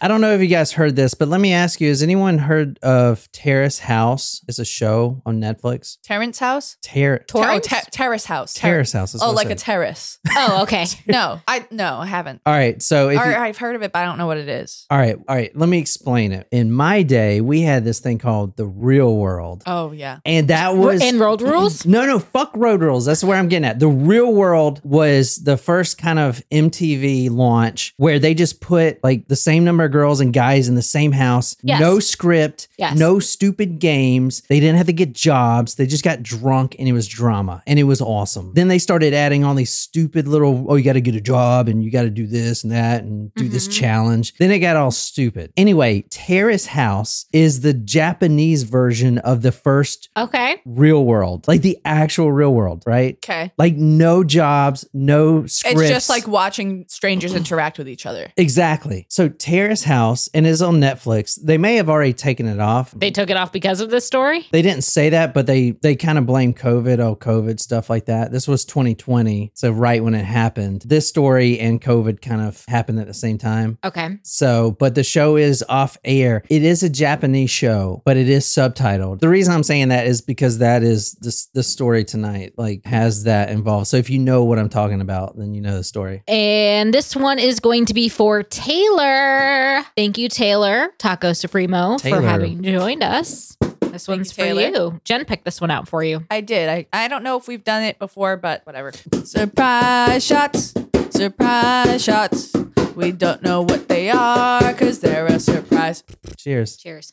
I don't know if you guys heard this, but let me ask you: Has anyone heard of Terrace House? It's a show on Netflix. Terrence House? Ter- Ter- oh, ter- terrace House. Ter- Terrace House. Oh, like a terrace. Oh, okay. no, I no, I haven't. all right. So if Or you, I've heard of it, but I don't know what it is. all right, all right. Let me explain it. In my day, we had this thing called the Real World, Oh yeah. and that was and road rules? No, no, fuck road rules. That's where I'm getting at. The real world was the first kind of MTV launch where they just put like the same number girls and guys in the same house. Yes. No script, Yes. no stupid games. They didn't have to get jobs. They just got drunk and it was drama and it was awesome. Then they started adding all these stupid little, oh, you got to get a job and you got to do this and that and do this Mhm. challenge. Then it got all stupid. Anyway, Terrace House is the Japanese version of the first Okay. real world, like the actual real world, right? Okay. Like no jobs, no scripts. It's just like watching strangers interact with each other. exactly. So Terrace House and is on Netflix. They may have already taken it off. They took it off because of this story? They didn't say that, but they they kind of blame COVID, oh COVID stuff like that. This was 2020, so right when it happened. This story and COVID kind of happened at the same time. Okay. So, but the show is off air. It is a Japanese show, but it is subtitled. The reason I'm saying that is because that is this the story tonight, like has that involved. So if you know what I'm talking about, then you know the story. And this one is going to be for Taylor. Thank you, Taylor, Taco Supremo, Taylor. for having joined us. This Thank one's you, for Taylor. you. Jen picked this one out for you. I did. I, I don't know if we've done it before, but whatever. Surprise shots. Surprise shots. We don't know what they are because they're a surprise. Cheers. Cheers.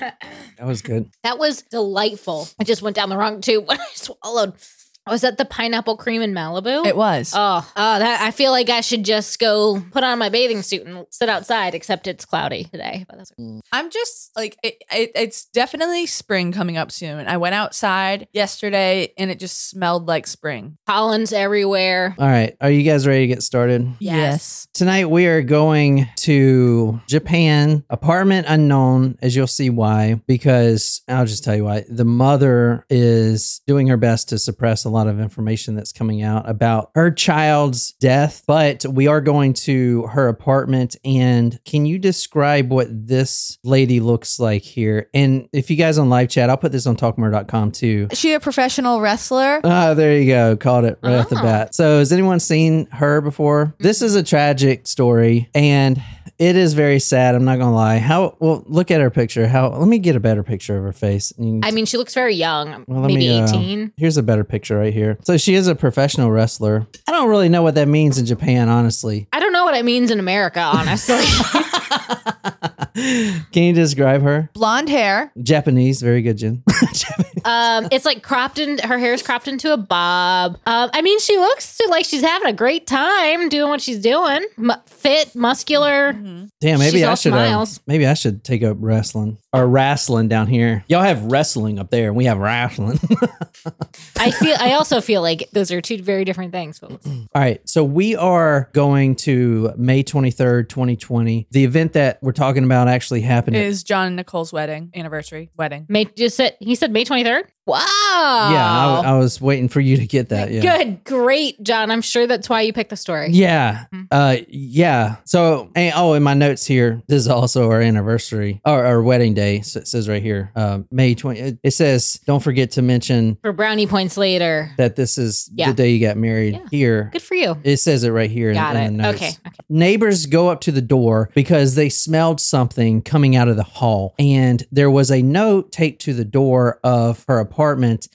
That was good. That was delightful. I just went down the wrong tube when I swallowed. Was that the pineapple cream in Malibu? It was. Oh, oh, that I feel like I should just go put on my bathing suit and sit outside. Except it's cloudy today. But that's mm. I'm just like it, it, it's definitely spring coming up soon. I went outside yesterday and it just smelled like spring. pollen's everywhere. All right. Are you guys ready to get started? Yes. Tonight we are going to Japan, apartment unknown, as you'll see why, because I'll just tell you why. The mother is doing her best to suppress a lot of information that's coming out about her child's death, but we are going to her apartment. And can you describe what this lady looks like here? And if you guys on live chat, I'll put this on talkmurder.com too. Is she a professional wrestler? Ah, there you go. Called it right off the Oh. bat. So, has anyone seen her before? This is a tragic story, and it is very sad. I'm not gonna lie. How? Well, look at her picture. How? Let me get a better picture of her face. I mean, she looks very young, well, maybe me, uh, 18. here's a better picture right here. So she is a professional wrestler. I don't really know what that means in Japan, honestly. I don't know what it means in America, honestly. Can you describe her? Blonde hair. Japanese, very good, Jen. um, it's like cropped in her hair is cropped into a bob. Um, I mean, she looks like she's having a great time doing what she's doing. Mu fit, muscular. Damn, maybe She's I should. Uh, maybe I should take up wrestling or wrestling down here. Y'all have wrestling up there, and we have wrestling. I feel. I also feel like those are two very different things. But let's- All right. So we are going to May 23rd, 2020. The event that we're talking about actually happened. Is John and Nicole's wedding anniversary wedding? May just said he said May twenty third. Wow. yeah, I, I was waiting for you to get that. Yeah. Good, great, John. I'm sure that's why you picked the story. Yeah. Uh yeah. So and, oh, in my notes here, this is also our anniversary or our wedding day. So it says right here, uh, May 20. It, says, don't forget to mention For brownie points later. that this is Yeah. the day you got married Yeah. here. Good for you. It says it right here Got in, it. the notes. Okay. okay. Neighbors go up to the door because they smelled something coming out of the hall. And there was a note taped to the door of her apartment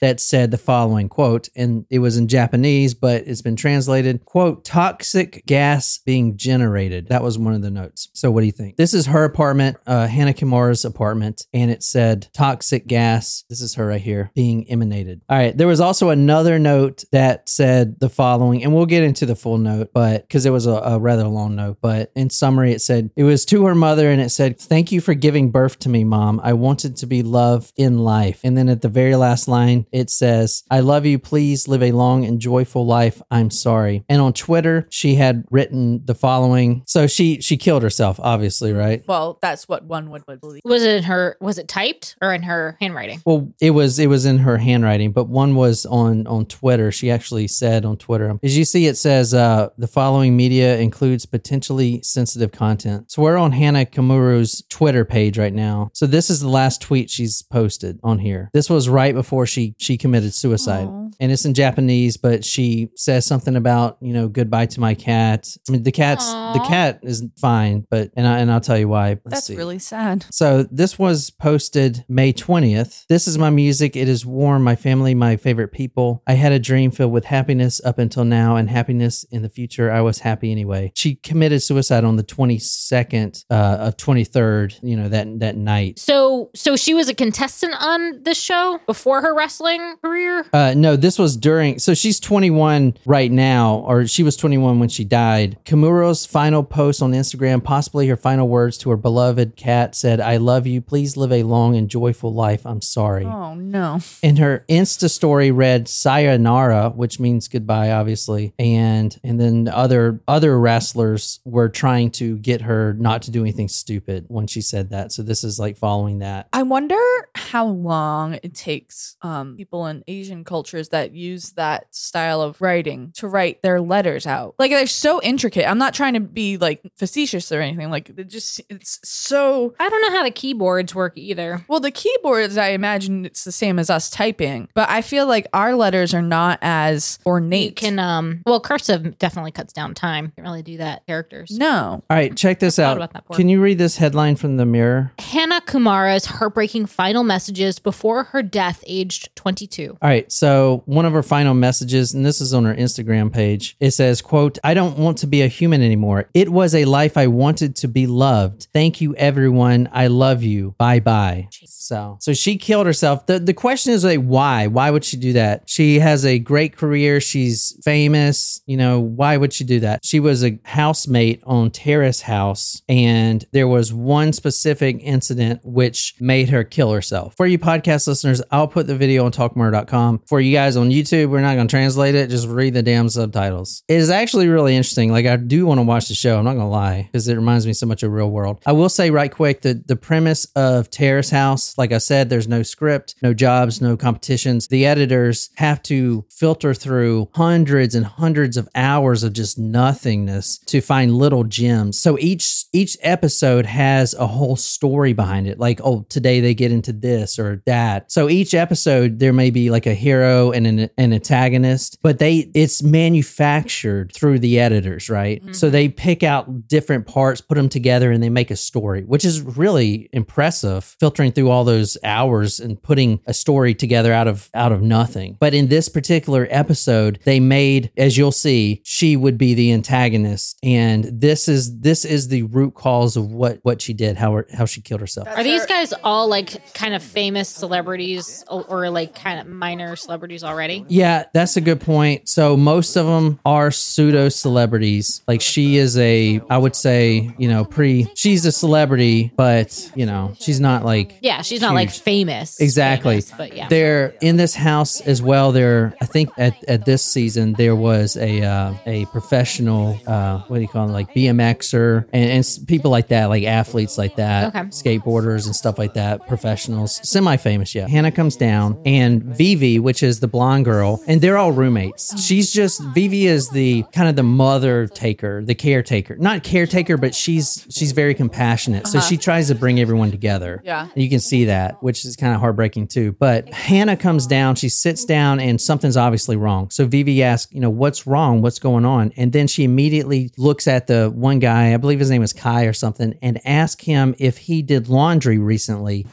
that said the following quote, and it was in Japanese, but it's been translated quote, toxic gas being generated. That was one of the notes. So what do you think? This is her apartment, uh, Hana Kimura's apartment, and it said toxic gas. This is her right here being emanated. All right. There was also another note that said the following, and we'll get into the full note, but because it was a, a rather long note, but in summary, it said it was to her mother and it said, Thank you for giving birth to me, mom. I wanted to be loved in life. And then at the very last last line, it says, I love you. Please live a long and joyful life. I'm sorry. And on Twitter, she had written the following. So she she killed herself, obviously, right? Well, that's what one would, would believe. Was it in her? Was it typed or in her handwriting? Well, it was it was in her handwriting, but one was on on Twitter. She actually said on Twitter, as you see, it says uh, the following media includes potentially sensitive content. So we're on Hana Kimura's Twitter page right now. So this is the last tweet she's posted on here. This was right before she she committed suicide, Aw. and it's in Japanese, but she says something about you know goodbye to my cat. I mean the cat's the cat is fine, but and I, and I'll tell you why. Let's That's see. really sad. So this was posted May 20th. This is my music. It is warm, my family, my favorite people. I had a dream filled with happiness up until now and happiness in the future. I was happy anyway. She committed suicide on the 22nd uh, of 23rd, you know, that that night. So, so she was a contestant on this show before her wrestling career. Uh, no, this was during. So she's 21 right now, or she was 21 when she died. Kimura's final post on Instagram, possibly her final words to her beloved cat, said, "I love you. Please live a long and joyful life. I'm sorry." Oh no. And her Insta story read "Sayonara," which means goodbye, obviously. And and then other other wrestlers were trying to get her not to do anything stupid when she said that. So this is like following that. I wonder how long it takes um, people in Asian cultures that use that style of writing to write their letters out. Like they're so intricate. I'm not trying to be like facetious or anything. Like it just it's so I don't know how the keyboards work either. well, the keyboards, I imagine it's the same as us typing, but I feel like our letters are not as ornate. You can, um, well, cursive definitely cuts down time. Can't really do that. Characters. no. All right, check this out. about that. Can you read this headline from the Mirror? Hana Kimura's heartbreaking final messages before her death, aged 22. All right, so one of her final messages, and this is on her Instagram page. It says, "quote I don't want to be a human anymore. It was a life I wanted to be loved. Thank you, everyone. I love you. Bye bye." So, so she killed herself. the The question is like, why? Why would she do that? She has a great career. She's famous. You know, why would she do that? She was a housemate on Terrace House, and there was one specific incident which made her kill herself. For you podcast listeners, I'll put the video on talkmurder.com. For you guys on YouTube, we're not going to translate it. Just read the damn subtitles. It is actually really interesting. Like, I do want to watch the show. I'm not going to lie because it reminds me so much of real world. I will say right quick that the premise of Terrace House, like I said, there's no script, no jobs, no competitions. The editors have to filter through hundreds and hundreds of hours of just nothingness to find little gems. So each each episode has a whole story behind it. Like, oh, today they get into this or that. So each episode there may be like a hero and an, an antagonist, but they it's manufactured through the editors, right? So mm-hmm. they pick out different parts, put them together, and they make a story, which is really impressive. Filtering through all those hours and putting a story together out of out of nothing. But in this particular episode, they made, as you'll see, she would be the antagonist, and this is this is the root cause of what what she did, how her, how she killed herself. Are these guys all like kind of famous celebrities or, like kind of minor celebrities already? Yeah, that's a good point. So most of them are pseudo celebrities. Like she is a, I would say, you know, pre. She's a celebrity, but you know, she's not like Yeah, she's not like famous. Exactly. famous, but yeah. They're in this house as well. There, I think at, at this season there was a uh, a professional, uh, what do you call them, like BMXer and, and people like that, like athletes like that, Okay. skateboarders and stuff like that, professionals, semi famous. Yeah. Hana comes down, and Vivi, which is the blonde girl, and they're all roommates. She's just Vivi is the kind of the mother taker, the caretaker, not caretaker, but she's she's very compassionate. So she uh-huh. tries to bring everyone together. Yeah, you can see that, which is kind of heartbreaking too. But Hana comes down, she sits down, and something's obviously wrong. So Vivi asks, you know, what's wrong? What's going on? And then she immediately looks at the one guy, I believe his name is Kai or something, and asks him if he did laundry recently.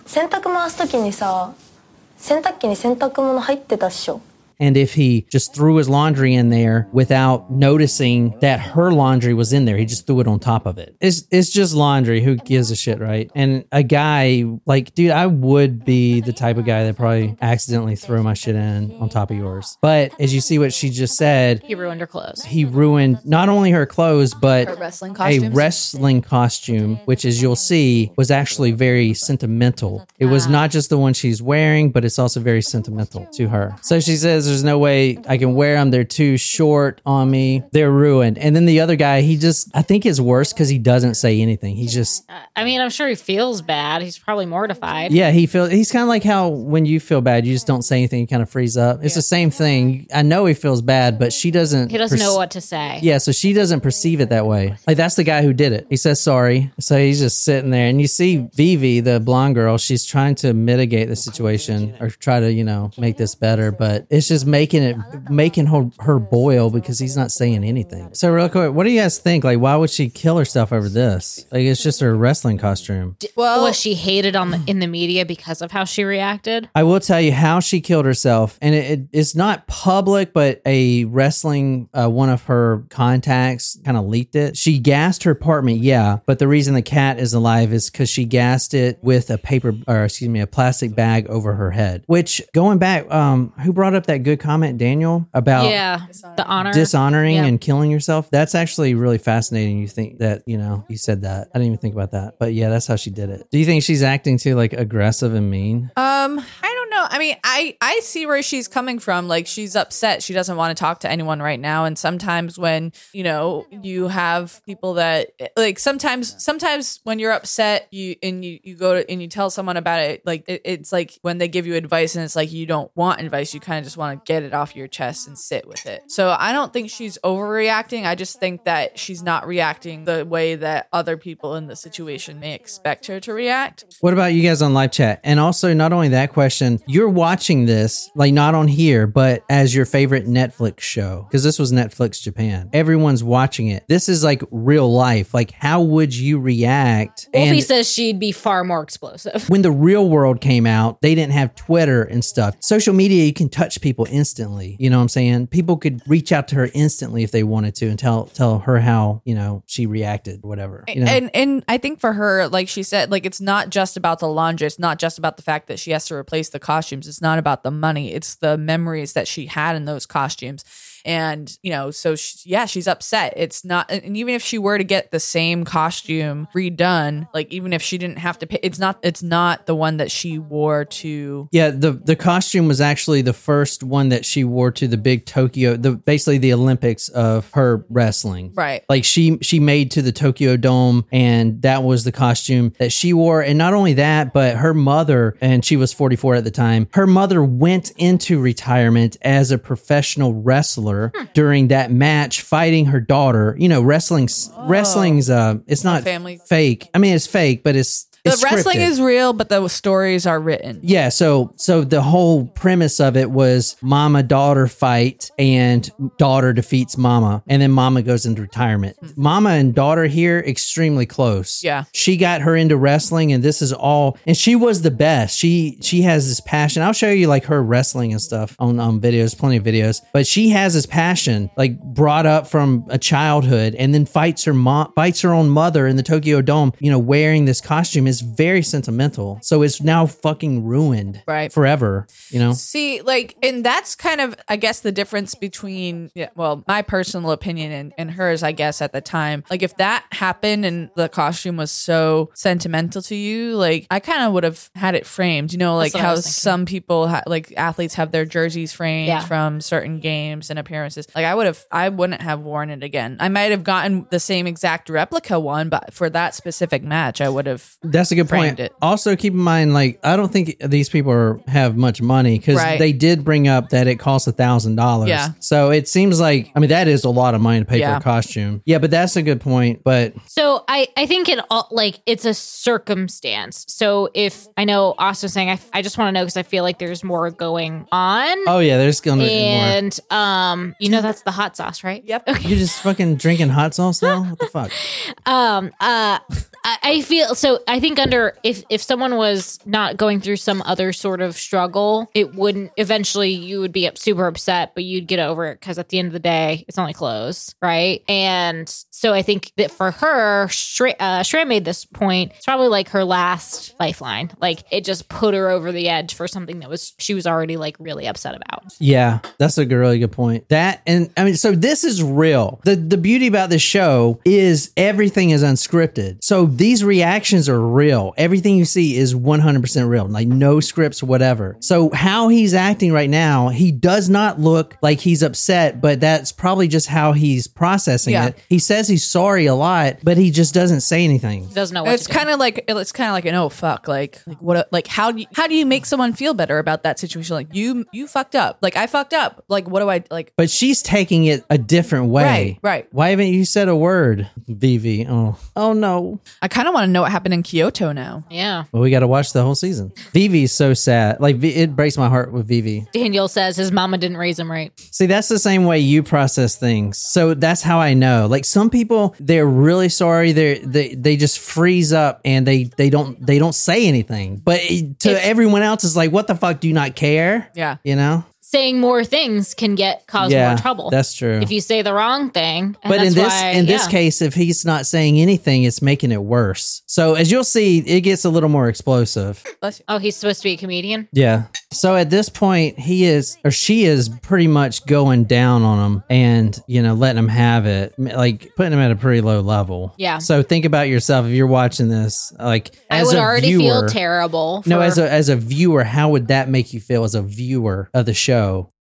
洗濯機に洗濯物入ってたっしょ。And if he just threw his laundry in there without noticing that her laundry was in there, he just threw it on top of it. It's it's just laundry. Who gives a shit, right? And a guy like, dude, I would be the type of guy that probably accidentally threw my shit in on top of yours. But as you see what she just said, He ruined her clothes. he ruined not only her clothes but Her wrestling a wrestling costume which as you'll see was actually very sentimental it was not just the one she's wearing but it's also very sentimental to her so she says there's no way i can wear them they're too short on me they're ruined and then the other guy he just i think is worse because he doesn't say anything he's just I mean, I'm sure he feels bad. He's probably mortified. yeah he feels he's kind of like how when you feel bad you just don't say anything you kind of freeze up it's the same thing i know he feels bad but she doesn't He doesn't perce- know what to say. Yeah, so she doesn't perceive it that way. Like that's the guy who did it. He says sorry. So he's just sitting there and you see Vivi, the blonde girl, she's trying to mitigate the situation or try to, you know, make this better, but it's just making it making her, her boil because he's not saying anything. So real quick, what do you guys think? Like why would she kill herself over this? Like it's just her wrestling costume. well, Was she hated on the in the media because of how she reacted? I will tell you how she killed herself, and it, it- it's not public, but a wrestling uh, one of her contacts kind of leaked it. She gassed her apartment, yeah, but the reason the cat is alive is because she gassed it with a paper, or excuse me, a plastic bag over her head. Which going back, um, who brought up that good comment, Daniel, about yeah, the honor. dishonoring Yeah. and killing yourself? That's actually really fascinating. You think that you know you said that? I didn't even think about that, but yeah, that's how she did it. Do you think she's acting too like aggressive and mean? Um, I don't know. I mean, I I see where she's coming from. Like she's upset. She doesn't want to talk to anyone right now. And sometimes when you know you have people that like sometimes sometimes when you're upset, you and you you go to and you tell someone about it. Like it, it's like when they give you advice and it's like you don't want advice. You kind of just want to get it off your chest and sit with it. So I don't think she's overreacting. I just think that she's not reacting the way that other people in the situation may expect her to react. What about you guys on live chat? And also, not only that question, you're watching this, like not on here, but as your favorite Netflix show, because this was Netflix Japan. Everyone's watching it. This is like real life. Like, how would you react? Wolfie And says she'd be far more explosive. when the real world came out, they didn't have Twitter and stuff. Social media, you can touch people instantly. You know what I'm saying? People could reach out to her instantly if they wanted to and tell tell her how, you know, she reacted, whatever. You know? And and I think for her, like she said, like it's not just about the laundry. It's not just about the fact that she has to replace the costumes. It's not about the money. It's the memories that she had in those costumes. And you know, so she, yeah, she's upset. It's not, and even if she were to get the same costume redone, like even if she didn't have to pay, it's not, it's not the one that she wore to. Yeah, the the costume was actually the first one that she wore to the big Tokyo, the basically the Olympics of her wrestling. Right. Like she she made to the Tokyo Dome, and that was the costume that she wore. And not only that, but her mother, and she was 44 at the time. Her mother went into retirement as a professional wrestler during that match, fighting her daughter. You know, wrestling's wrestling's uh, it's not family- fake. I mean, it's fake, but it's The it's wrestling scripted. is real, but the stories are written. Yeah, so so the whole premise of it was mama daughter fight and daughter defeats mama and then mama goes into retirement. Hmm. Mama and daughter here extremely close. Yeah. She got her into wrestling and this is all and she was the best. She she has this passion. I'll show you like her wrestling and stuff on on videos, plenty of videos. But she has this passion like brought up from a childhood and then fights her mom fights her own mother in the Tokyo Dome, you know, wearing this costume is very sentimental. So it's now fucking ruined Right. forever, you know. See, like, and that's kind of, I guess, the difference between, yeah, well, my personal opinion and, and hers, I guess, at the time. Like, if that happened and the costume was so sentimental to you, like, I kind of would have had it framed, you know, like That's what I how some people, ha- like, athletes have their jerseys framed Yeah. from certain games and appearances. Like, I would have, I wouldn't have worn it again. I might have gotten the same exact replica one, but for that specific match, I would have. That's a good point. it. Also, keep in mind, like I don't think these people are, have much money because Right. they did bring up that it costs a thousand dollars. Yeah. So it seems like I mean that is a lot of money to pay Yeah. for a costume. Yeah, but that's a good point. But So I, I think it all like it's a circumstance. So if I know Austin saying I, I just want to know because I feel like there's more going on. oh yeah, there's gonna be more. and um, you know that's the hot sauce, right? Yep. You're just fucking drinking hot sauce now? What the fuck? Um, uh, I, I feel so. I think think under if if someone was not going through some other sort of struggle, it wouldn't eventually you would be up- super upset, but you'd get over it because at the end of the day, it's only clothes, right? And so I think that for her, Shre- uh, Shreya made this point. It's probably like her last lifeline. Like it just put her over the edge for something that was she was already like really upset about. Yeah, that's a really good point. That and I mean, so this is real. the The beauty about this show is everything is unscripted. So these reactions are real. Everything you see is one hundred percent real. Like no scripts, whatever. So how he's acting right now, he does not look like he's upset, but that's probably just how he's processing Yeah. it. He says he's sorry a lot, but he just doesn't say anything. He doesn't know what It's kind of like it's kind of like an oh fuck like like what like how do you how do you make someone feel better about that situation like you you fucked up like I fucked up like what do I like But she's taking it a different way. Right, right. Why haven't you said a word, Vivi? Oh, oh no. I kind of want to know what happened in Kyoto now yeah. Well, we got to watch the whole season. Vivi's so sad. Like Vi- it breaks my heart with Vivi. Daniel says his mama didn't raise him right. See, that's the same way you process things. So that's how I know. Like some people, they're really sorry. They they they just freeze up and they they don't they don't say anything. But it- to It's- everyone else, it's like, what the fuck? Do you not care? yeah You know? Saying more things can get cause yeah, more trouble. That's true. if you say the wrong thing. and but in this why- in this case, if he's not saying anything, it's making it worse. So as you'll see, it gets a little more explosive. oh, he's supposed to be a comedian. Yeah. So at this point, he is or she is pretty much going down on him and, you know, letting him have it, like putting him at a pretty low level. Yeah. So think about yourself if you're watching this, like I would a already viewer, feel terrible. No, as a as a viewer, how would that make you feel as a viewer of the show? show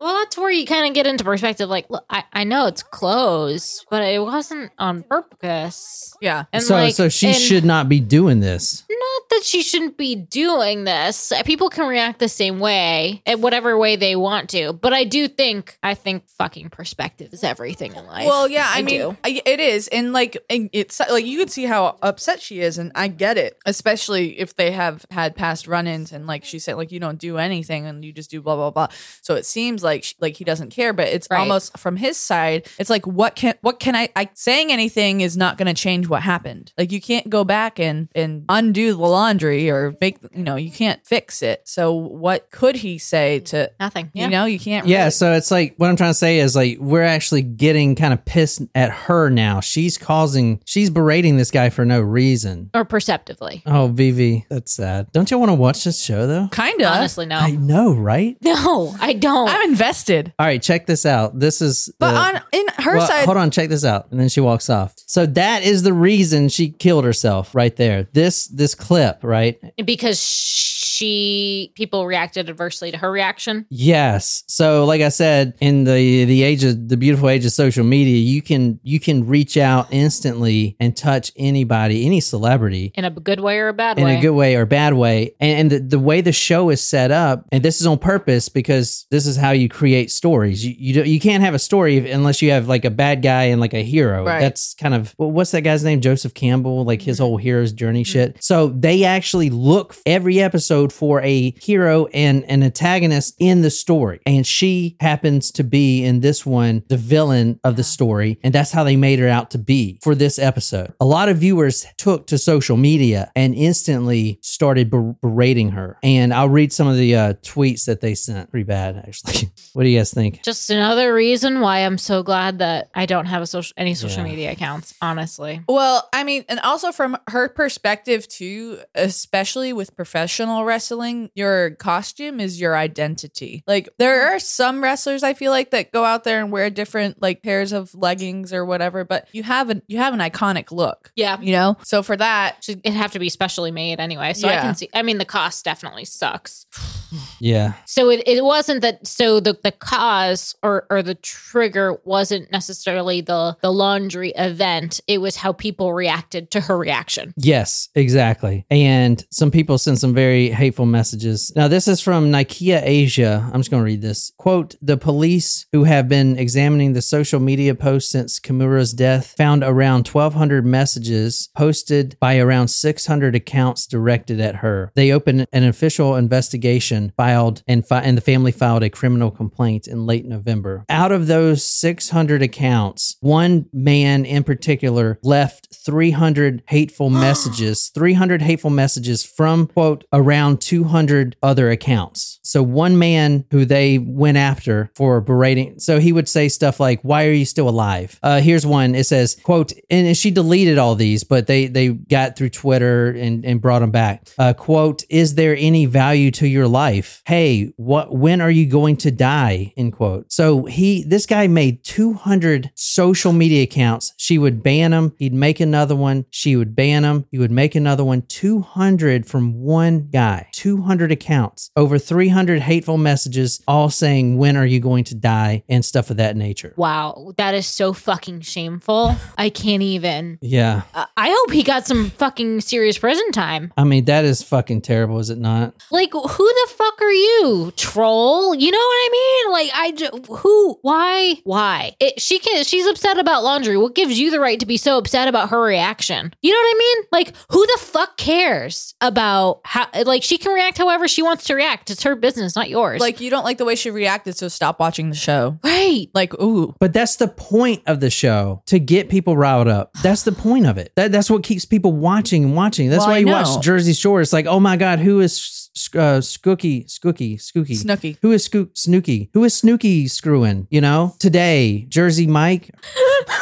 well, that's where you kind of get into perspective. Like, look, I, I know it's closed, but it wasn't on purpose. yeah And so like, so she and should not be doing this. Not that she shouldn't be doing this. People can react the same way, in whatever way they want to. But I do think, I think fucking perspective is everything in life. Well, yeah, I, mean, do. I, it is, and like, it's like you can see how upset she is, and I get it, especially if they have had past run-ins, and like she said, like you don't do anything, and you just do blah blah blah. So it seems like she, like he doesn't care, but it's Right. almost from his side. It's like what can what can I? I saying anything is not going to change what happened. Like you can't go back and and undo the laundry or make you know you can't fix it. So what could he say to Nothing. you know you can't Yeah, really- so it's like what I'm trying to say is like we're actually getting kind of pissed at her now. She's causing, she's berating this guy for no reason. Or perceptively. Oh, Vivi, that's sad. Don't you want to watch this show though? kind of Honestly, no. I know, right? no, I don't. I'm invested. All right, check this out. This is But the- on in her Well, side, Hold on, check this out. And then she walks off. So that is the reason she killed herself right there. This this clip, right? because she, people reacted adversely to her reaction. Yes. So like I said, in the the age of the beautiful age of social media, you can you can reach out instantly and touch anybody, any celebrity In a good way or a bad in way. a good way or bad way. And, and the, the way the show is set up, and this is on purpose because this is how you create stories. You you, don't, you can't have a story unless you have like a bad guy and like a hero. Right. That's kind of well, what's that guy's name? Joseph Campbell, like his mm-hmm. whole hero's journey mm-hmm. shit. So they actually look every episode for a hero and an antagonist in the story, and she happens to be in this one the villain of the story, and that's how they made her out to be for this episode. A lot of viewers took to social media and instantly started ber- berating her. And I'll read some of the uh, tweets that they sent. Pretty bad, actually. what do you guys think? Just another reason why I'm so glad that I don't have a social any social Yeah. media accounts. Honestly, Well, I mean, and also from her perspective too, especially with professional wrestling, your costume is your identity. Like there are some wrestlers I feel like that go out there and wear different like pairs of leggings or whatever, but you have an you have an iconic look. yeah, You know? So for that, it'd have to be specially made anyway. So I can see. I mean, the cost definitely sucks. Yeah. So it, it wasn't that. So the the cause or or the trigger wasn't necessarily the the laundry event. It was how people reacted to her reaction. Yes, exactly. And some people sent some very hateful messages. Now, this is from Nikkei Asia. I'm just going to read this. Quote The police who have been examining the social media posts since Kimura's death found around 1,200 messages posted by around 600 accounts directed at her. They opened an official investigation filed and fi- and the family filed a criminal complaint in late November. Out of those 600 accounts, one man in particular left 300 hateful messages, 300 hateful messages from quote around 200 other accounts. So one man who they went after for berating, so he would say stuff like, "Why are you still alive?" Uh, here's one. It says, "quote," and she deleted all these, but they they got through Twitter and and brought them back. Uh, quote: Is there any value to your life? Hey, what? When are you going to die? End quote. So he, this guy made 200 social media accounts. She would ban them. He'd make another one. She would ban them. He would make another one. 200 from one guy. 200 accounts. Over 300 hateful messages, all saying, "When are you going to die?" and stuff of that nature. Wow, that is so fucking shameful. I can't even. Yeah. I I hope he got some fucking serious prison time. I mean, that is fucking terrible, is it not? Like, who the fuck are you, troll? You know what I mean? Like, I ju- who? Why? Why? It, she can. She's upset about laundry. What gives you the right to be so upset about her reaction? You know what I mean? Like, who the fuck cares about how? Like, she can react however she wants to react. It's her business, not yours. Like you don't like the way she reacted, so stop watching the show. right? Like, ooh. But that's the point of the show to get people riled up. That's the point of it. That, that's what keeps people watching and watching. That's Well, why you watch Jersey Shore. It's like, oh my God, who is uh, Skooky, Skooky, Skooky? Snooki. Who is Skook, Snooki? Who is Snooki screwing? You know, today, Jersey Mike.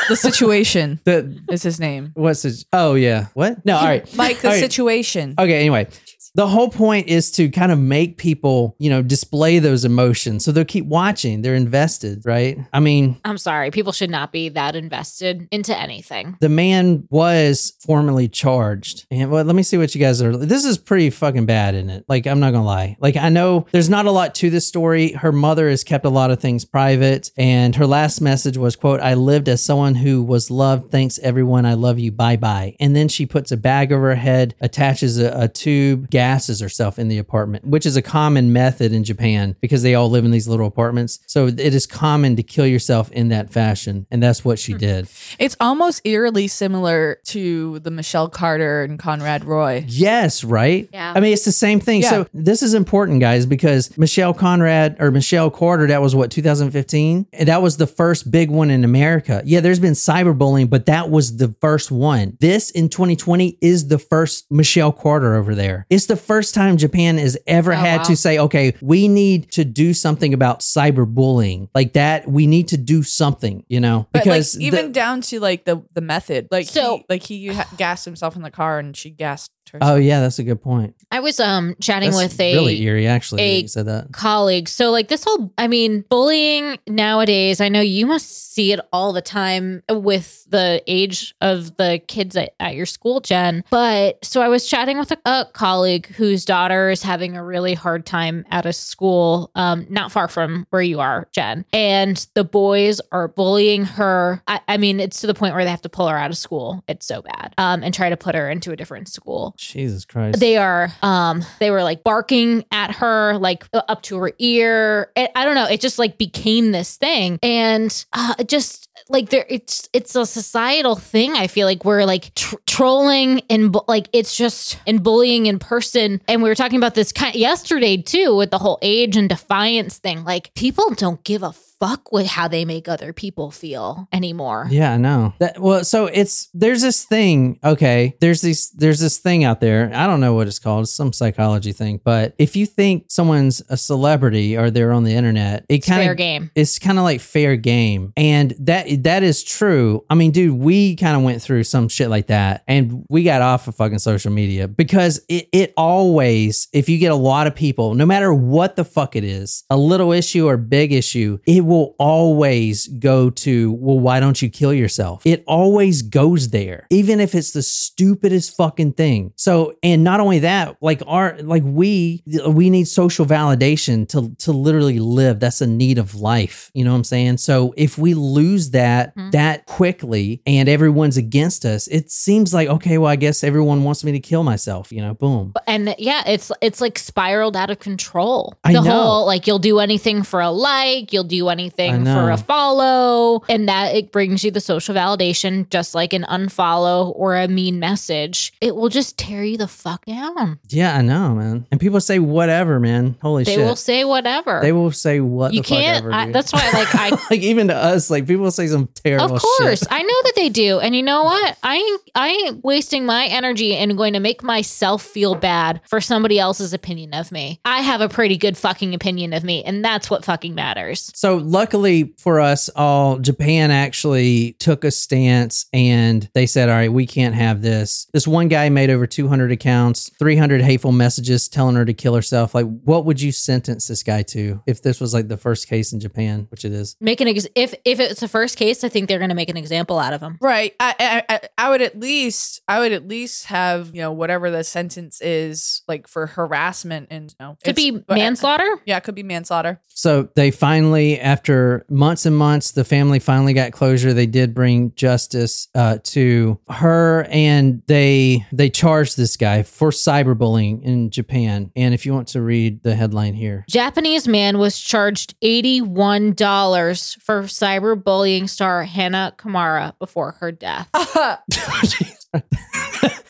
The situation The is his name. what's his? Oh yeah, what? No, all right. Mike, the All right. situation. Okay, anyway. The whole point is to kind of make people, you know, display those emotions. So they'll keep watching. They're invested, right? I mean, I'm sorry. People should not be that invested into anything. the man was formally charged. And well, let me see what you guys are. This is pretty fucking bad, isn't it? Like, I'm not gonna lie. Like, I know there's not a lot to this story. Her mother has kept a lot of things private, and her last message was, "quote I lived as someone who was loved. Thanks, everyone. I love you. Bye bye." And then she puts a bag over her head, attaches a, a tube, gasses herself in the apartment, which is a common method in Japan because they all live in these little apartments. So it is common to kill yourself in that fashion, and that's what she hmm. did. It's almost eerily similar to the Michelle Carter and Conrad Roy. Yes, right? Yeah. I mean, it's the same thing. Yeah. So this is important, guys, because Michelle Conrad or Michelle Carter, that was what, 2015? And that was the first big one in America. Yeah, there's been cyberbullying, but that was the first one. This in 2020 is the first Michelle Carter over there. It's the first time Japan has ever Oh, had wow. to say, okay, we need to do something about cyberbullying. Like that, we need to do something, you know? But Because like even the- down to like the the method, like So- he, like he ha- gassed himself in the car and she gassed herself. Oh yeah, that's a good point. I was um chatting That's with a really eerie, actually. a that you said that. colleagues. So like this whole I mean, bullying nowadays, I know you must see it all the time with the age of the kids at, at your school, Jen. But so I was chatting with a, a colleague whose daughter is having a really hard time at a school um not far from where you are, Jen. And the boys are bullying her. I, I mean, it's to the point where they have to pull her out of school. It's so bad. Um and try to put her into a different school Jesus Christ. they are um they were like barking at her like up to her ear and i don't know it just like became this thing and uh just like there it's it's a societal thing i feel like we're like tr- trolling and bu- like it's just and bullying in person and we were talking about this kind yesterday too with the whole age and defiance thing like people don't give a fuck with how they make other people feel anymore Yeah, I know. That well, so it's there's this thing, okay. There's this there's this thing out there. I don't know what it's called, it's some psychology thing, but if you think someone's a celebrity or they're on the internet, it it's kind fair of game it's kind of like fair game. And that that is true. I mean, dude, we kind of went through some shit like that and we got off of fucking social media because it, it always, if you get a lot of people, no matter what the fuck it is, a little issue or big issue, it will always go to, well, why don't you kill yourself? It always goes there, even if it's the stupidest fucking thing. So, and not only that, like our, like we, we need social validation to, to literally live. That's a need of life. You know what I'm saying? So if we lose that, Mhm. that quickly and everyone's against us, it seems like, okay, well, I guess everyone wants me to kill myself, you know, boom. and yeah, it's it's like spiraled out of control. I the know. whole like you'll do anything for a like, you'll do anything for a follow, and that it brings you the social validation, just like an unfollow or a mean message. It will just tear you the fuck down. Yeah, I know, man. And people say whatever, man. Holy They shit. They will say whatever. they will say what you can't. ever, I, that's why, like, I like even to us, like people say some terrible Of course, shit. I know that they do, and you know what? I ain't I ain't wasting my energy and going to make myself feel bad for somebody else's opinion of me. I have a pretty good fucking opinion of me, and that's what fucking matters. So luckily for us all, Japan actually took a stance and they said, "All right, we can't have this." This one guy made over 200 accounts, 300 hateful messages telling her to kill herself. Like, what would you sentence this guy to if this was like the first case in Japan, which it is? Make an ex- if if it's the first case, I think they're going to make an example out of him. Right. I, I I I would at least I would at least have you know whatever the sentence is like for harassment and you know Could it's- be but- manslaughter. Yeah, it could be manslaughter. So they finally, after months and months, the family finally got closure. They did bring justice uh, to her, and they they charged this guy for cyberbullying in Japan. And if you want to read the headline here, Japanese man was charged eighty-one dollars for cyberbullying star Hana Kimura before her death.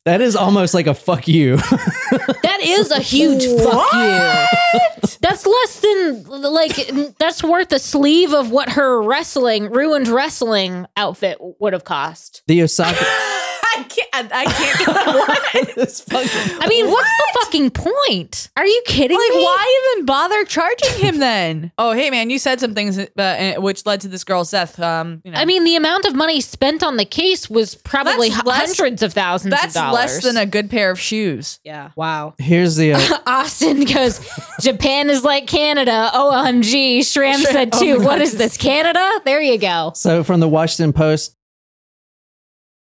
that is almost like a fuck you. That is a huge fuck you. That's less than like that's worth a sleeve of what her wrestling ruined wrestling outfit would have cost. the Osaka. I can't. I can't. This fucking- I mean, what's the fucking point? Are you kidding Like, me? why even bother charging him then? oh, hey, man, you said some things uh, which led to this girl's death. Um, you know, I mean, the amount of money spent on the case was probably That's hu- less- hundreds of thousands that's of dollars. less than a good pair of shoes. yeah. Wow. Here's the. Uh, Austin goes, Japan is like Canada. OMG. Shram Shram- said oh too. my what God. is this, Canada? There you go. So, from the Washington Post,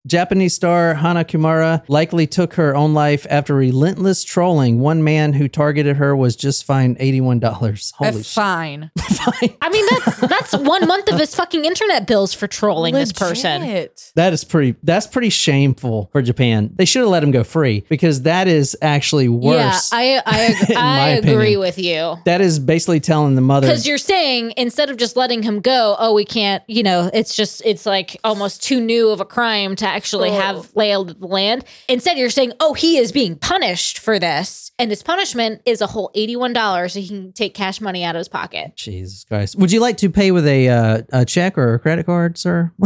Japanese star Hana Kimura likely took her own life after relentless trolling. One man who targeted her was just fined $81. Holy Uh, shit. fine. Fine. I mean, that's that's one month of his fucking internet bills for trolling this person. That is pretty that's pretty shameful for Japan. They should have let him go free because that is actually worse. Yeah, I I, I agree opinion. with you. that is basically telling the mother Because you're saying instead of just letting him go, oh, we can't, you know, it's just, it's like almost too new of a crime to actually Oh. have lay of the land. Instead, you're saying, oh, he is being punished for this. And his punishment is a whole $81 so he can take cash money out of his pocket. Jesus Christ. Would you like to pay with a uh, a check or a credit card, sir?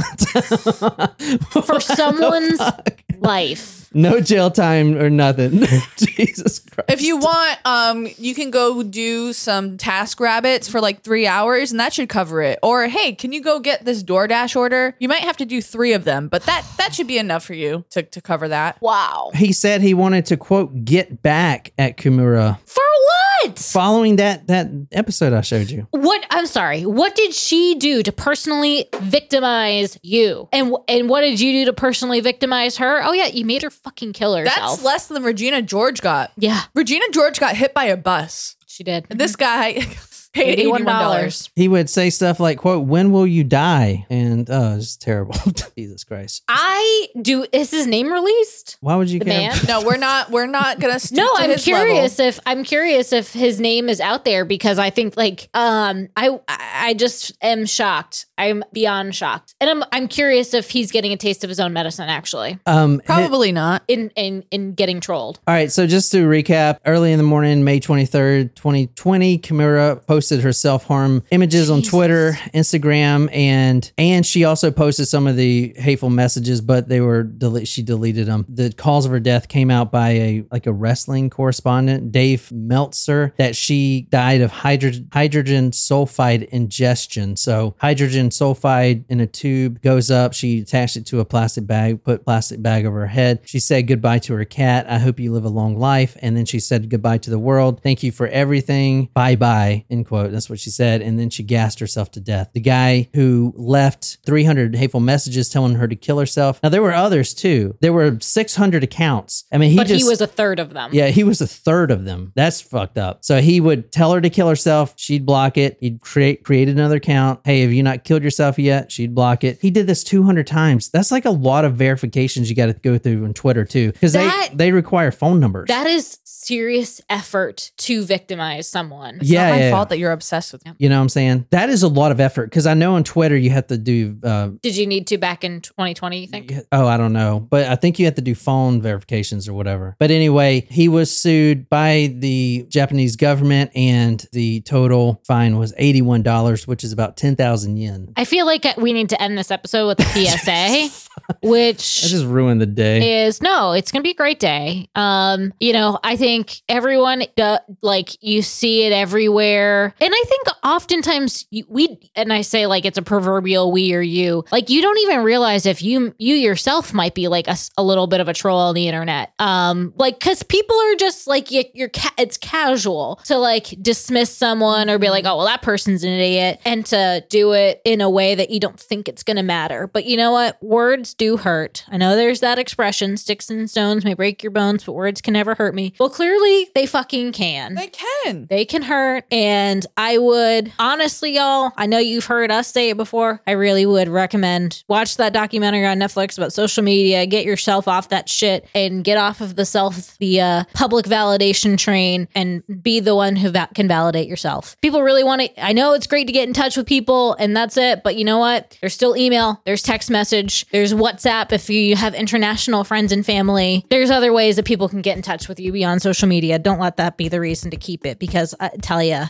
For someone's life. No jail time or nothing. Jesus Christ. If you want, um, you can go do some task rabbits for like three hours, and that should cover it. Or hey, can you go get this DoorDash order? You might have to do three of them, but that that should be enough for you to to cover that. Wow. he said he wanted to quote get back at Kimura For what? Following that that episode I showed you. What I'm sorry. What did she do to personally victimize you? And and what did you do to personally victimize her? Oh yeah, you made her fucking kill herself. That's less than Regina George got. yeah, Regina George got hit by a bus. she did. And this mm-hmm. guy paid eighty-one dollars. He would say stuff like, quote, when will you die? And oh, it's terrible. Jesus Christ. I do. Is his name released? Why would you The care? man? No, we're not. We're not gonna. No, to I'm his curious level. if I'm curious if his name is out there because I think like um I I just am shocked. I'm beyond shocked, and I'm I'm curious if he's getting a taste of his own medicine actually Um, Probably not. in in in getting trolled. All right, so just to recap, early in the morning, May 23rd, 2020, Kimura posted her self-harm images on Twitter, Instagram, and and she also posted some of the hateful messages, but they were dele- she deleted them. The cause of her death came out by a like a wrestling correspondent, Dave Meltzer, that she died of hydrogen hydrogen sulfide ingestion. So hydrogen sulfide in a tube goes up. She attached it to a plastic bag, put plastic bag over her head. She said goodbye to her cat. I hope you live a long life. And then she said goodbye to the world. Thank you for everything. Bye bye. End quote. That's what she said. And then she gassed herself to death. The guy who left 300 hateful messages telling her to kill herself. Now there were others too. There were 600 accounts. I mean, he but just he was a third of them. yeah, he was a third of them. That's fucked up. So he would tell her to kill herself. She'd block it. He'd create create another account. Hey, have you not killed yourself yet? She'd block it. He did this 200 times. That's like a lot of verifications you got to go through on Twitter too, because they they require phone numbers. That is serious effort to victimize someone. It's Yeah, not my yeah, fault yeah. that you're obsessed with. Him. You know what I'm saying? That is a lot of effort because I know on Twitter you have to do. Uh, Did you need to back in 2020? You think? oh, I don't know, but I think you have to do phone verifications or whatever. But anyway, he was sued by the Japanese government, and the total fine was eighty-one dollars, which is about ten thousand yen. I feel like we need to end this episode with a PSA, which just ruined the day. is no, it's gonna be a great day. Um, you know, I think everyone do, like you see it everywhere, and I think oftentimes we and I say like it's a proverbial we or you. Like you don't even realize if you you yourself might be like a little bit of a troll on the internet. Um, like because people are just like you, you're ca- it's casual to like dismiss someone or be like oh well that person's an idiot and to do it in a way that you don't think it's gonna matter. But you know what? Words do hurt. I know there's that expression: sticks and stones may break your bones, but words can never hurt me. Well, clearly they fucking can. They can. They can hurt. And I would honestly, y'all, I know you've heard us say it before. I really would recommend watch that documentary on Netflix about social media, get yourself off that shit and get off of the self, the uh, public validation train and be the one who va- can validate yourself. People really want to, I know it's great to get in touch with people and that's it. But you know what? There's still email, there's text message, there's WhatsApp if you have international friends and family. There's other ways that people can get in touch with you beyond social media. Don't let that be the reason to keep it because I tell you,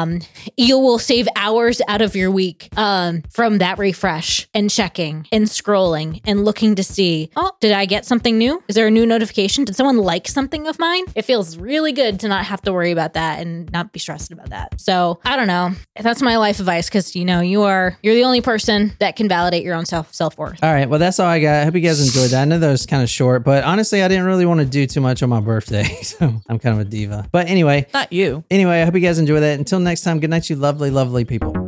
um, you will save hours out of your week um, from that refresh and checking and scrolling and looking to see, oh, did I get something new? Is there a new notification? Did someone like something of mine? It feels really good to not have to worry about that and not be stressed about that. So I don't know. That's my life advice because you know you are you're the only person that can validate your own self self worth. All right, well, that's all I got. I hope you guys enjoyed that. I know that was kind of short, but honestly, I didn't really want to do too much on my birthday, so I'm kind of a diva. But anyway, Not you. anyway, I hope you guys enjoy that. Until next time, good night, you lovely, lovely people.